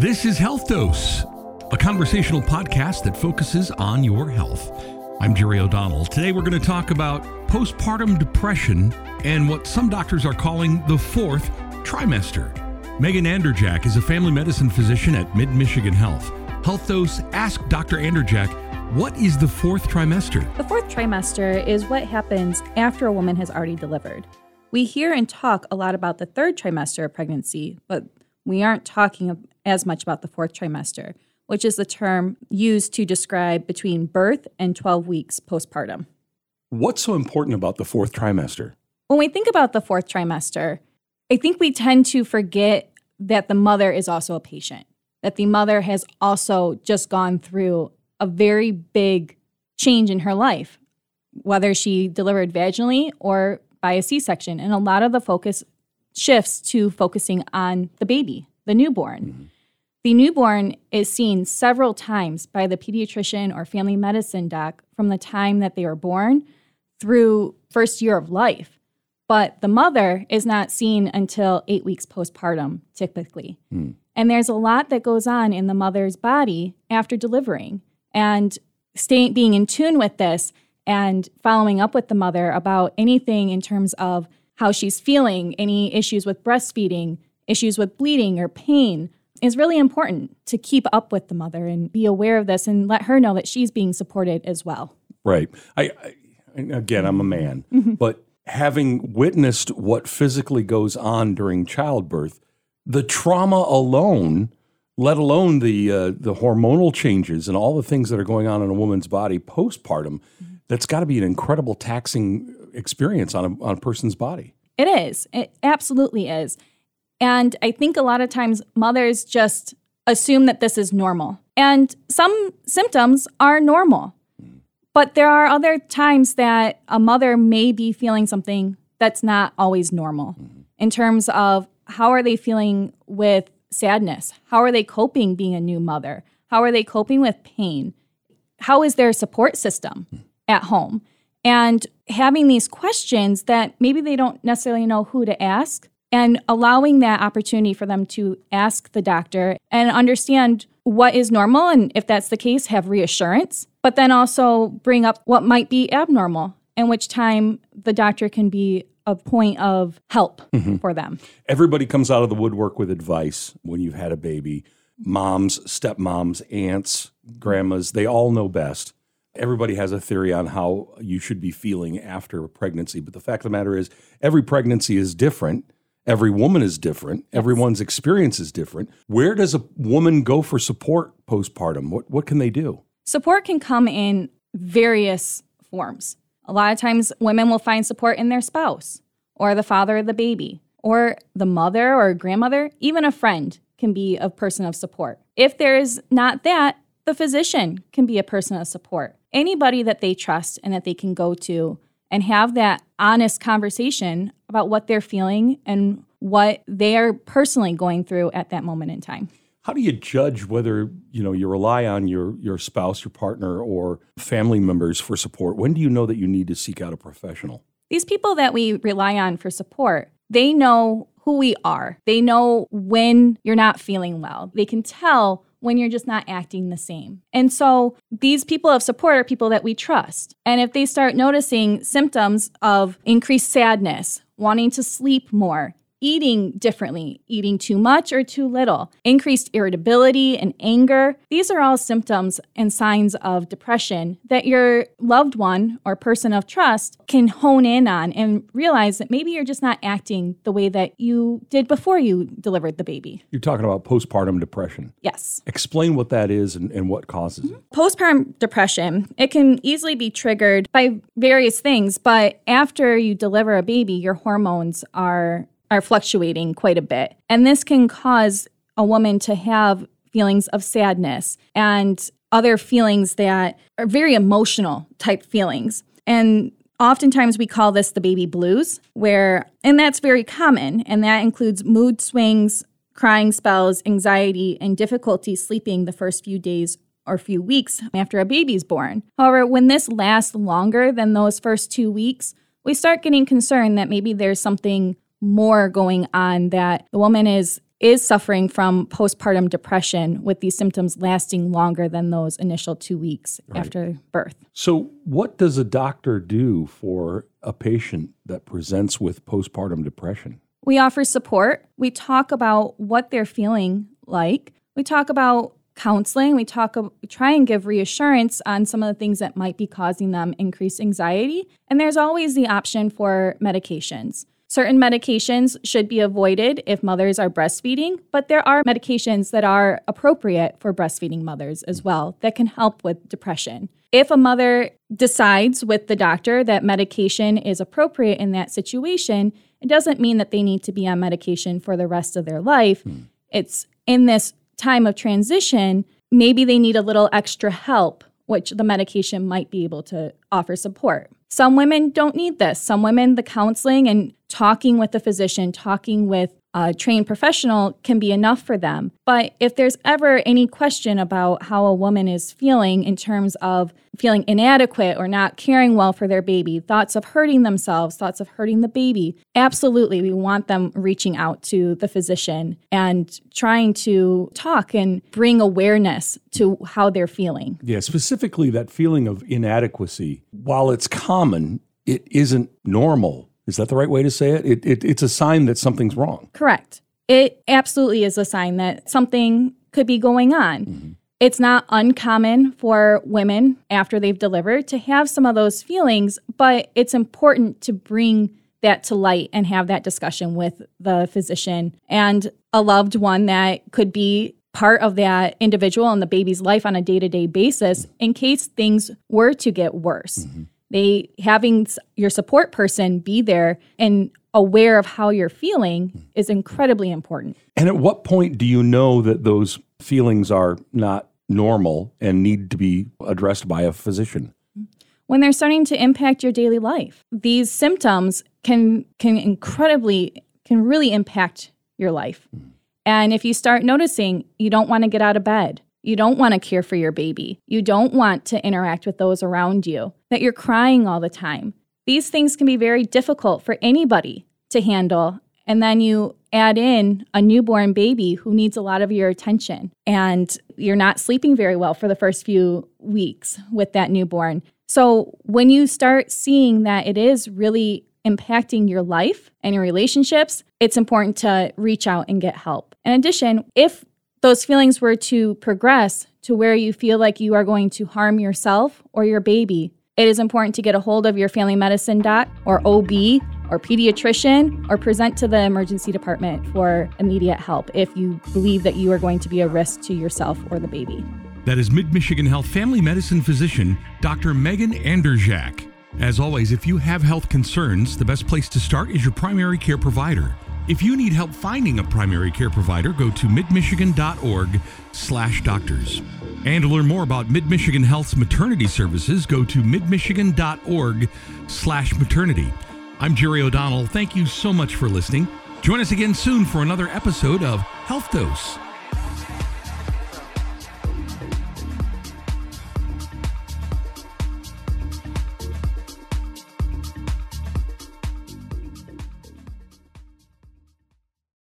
This is Health Dose, a conversational podcast that focuses on your health. I'm Jerry O'Donnell. Today we're going to talk about postpartum depression and what some doctors are calling the fourth trimester. Megan Anderjack is a family medicine physician at Mid Michigan Health. Health Dose asked Dr. Anderjack, what is the fourth trimester? The fourth trimester is what happens after a woman has already delivered. We hear and talk a lot about the third trimester of pregnancy, but we aren't talking as much about the fourth trimester, which is the term used to describe between birth and 12 weeks postpartum. What's so important about the fourth trimester? When we think about the fourth trimester, I think we tend to forget that the mother is also a patient, that the mother has also just gone through a very big change in her life, whether she delivered vaginally or by a C section. And a lot of the focus shifts to focusing on the baby, the newborn. Mm-hmm. The newborn is seen several times by the pediatrician or family medicine doc from the time that they are born through first year of life. But the mother is not seen until eight weeks postpartum, typically. Mm. And there's a lot that goes on in the mother's body after delivering. And staying being in tune with this and following up with the mother about anything in terms of how she's feeling, any issues with breastfeeding, issues with bleeding or pain, is really important to keep up with the mother and be aware of this and let her know that she's being supported as well. Right. I, I again, I'm a man, mm-hmm. but having witnessed what physically goes on during childbirth, the trauma alone, let alone the uh, the hormonal changes and all the things that are going on in a woman's body postpartum, mm-hmm. that's got to be an incredible taxing experience on a, on a person's body. It is. It absolutely is. And I think a lot of times mothers just assume that this is normal. And some symptoms are normal. But there are other times that a mother may be feeling something that's not always normal in terms of how are they feeling with sadness? How are they coping being a new mother? How are they coping with pain? How is their support system at home? And having these questions that maybe they don't necessarily know who to ask and allowing that opportunity for them to ask the doctor and understand what is normal and if that's the case have reassurance but then also bring up what might be abnormal and which time the doctor can be a point of help mm-hmm. for them. Everybody comes out of the woodwork with advice when you've had a baby. Moms stepmoms aunts grandmas they all know best. Everybody has a theory on how you should be feeling after a pregnancy, but the fact of the matter is, every pregnancy is different Every woman is different. Yes. Everyone's experience is different. Where does a woman go for support postpartum? What what can they do? Support can come in various forms. A lot of times women will find support in their spouse or the father of the baby or the mother or grandmother, even a friend can be a person of support. If there is not that, the physician can be a person of support. Anybody that they trust and that they can go to and have that honest conversation about what they're feeling and what they are personally going through at that moment in time. How do you judge whether, you know, you rely on your your spouse, your partner or family members for support? When do you know that you need to seek out a professional? These people that we rely on for support, they know who we are. They know when you're not feeling well. They can tell when you're just not acting the same. And so these people of support are people that we trust. And if they start noticing symptoms of increased sadness, wanting to sleep more, eating differently, eating too much or too little, increased irritability and anger. These are all symptoms and signs of depression that your loved one or person of trust can hone in on and realize that maybe you're just not acting the way that you did before you delivered the baby. You're talking about postpartum depression. Yes. Explain what that is and, and what causes mm-hmm. it. Postpartum depression, it can easily be triggered by various things, but after you deliver a baby, your hormones are are fluctuating quite a bit. And this can cause a woman to have feelings of sadness and other feelings that are very emotional type feelings. And oftentimes we call this the baby blues, where, and that's very common, and that includes mood swings, crying spells, anxiety, and difficulty sleeping the first few days or few weeks after a baby's born. However, when this lasts longer than those first two weeks, we start getting concerned that maybe there's something more going on that the woman is is suffering from postpartum depression with these symptoms lasting longer than those initial two weeks right. after birth. So, what does a doctor do for a patient that presents with postpartum depression? We offer support. We talk about what they're feeling like. We talk about counseling. We talk we try and give reassurance on some of the things that might be causing them increased anxiety. And there's always the option for medications. Certain medications should be avoided if mothers are breastfeeding, but there are medications that are appropriate for breastfeeding mothers as well that can help with depression. If a mother decides with the doctor that medication is appropriate in that situation, it doesn't mean that they need to be on medication for the rest of their life. Mm. It's in this time of transition, maybe they need a little extra help, which the medication might be able to offer support. Some women don't need this. Some women, the counseling and talking with the physician, talking with a trained professional can be enough for them. But if there's ever any question about how a woman is feeling in terms of feeling inadequate or not caring well for their baby, thoughts of hurting themselves, thoughts of hurting the baby, absolutely, we want them reaching out to the physician and trying to talk and bring awareness to how they're feeling. Yeah, specifically that feeling of inadequacy. While it's common, it isn't normal is that the right way to say it? It, it? It's a sign that something's wrong. Correct. It absolutely is a sign that something could be going on. Mm-hmm. It's not uncommon for women after they've delivered to have some of those feelings, but it's important to bring that to light and have that discussion with the physician and a loved one that could be part of that individual and the baby's life on a day to day basis in case things were to get worse. Mm-hmm. They having your support person be there and aware of how you're feeling is incredibly important. And at what point do you know that those feelings are not normal and need to be addressed by a physician? When they're starting to impact your daily life. These symptoms can can incredibly can really impact your life. Hmm. And if you start noticing you don't want to get out of bed, you don't want to care for your baby. You don't want to interact with those around you, that you're crying all the time. These things can be very difficult for anybody to handle. And then you add in a newborn baby who needs a lot of your attention, and you're not sleeping very well for the first few weeks with that newborn. So, when you start seeing that it is really impacting your life and your relationships, it's important to reach out and get help. In addition, if those feelings were to progress to where you feel like you are going to harm yourself or your baby, it is important to get a hold of your family medicine doc or OB or pediatrician or present to the emergency department for immediate help if you believe that you are going to be a risk to yourself or the baby. That is Mid Michigan Health family medicine physician Dr. Megan Anderjak. As always, if you have health concerns, the best place to start is your primary care provider. If you need help finding a primary care provider, go to midmichigan.org slash doctors. And to learn more about Mid-Michigan Health's maternity services, go to midmichigan.org slash maternity. I'm Jerry O'Donnell. Thank you so much for listening. Join us again soon for another episode of Health Dose.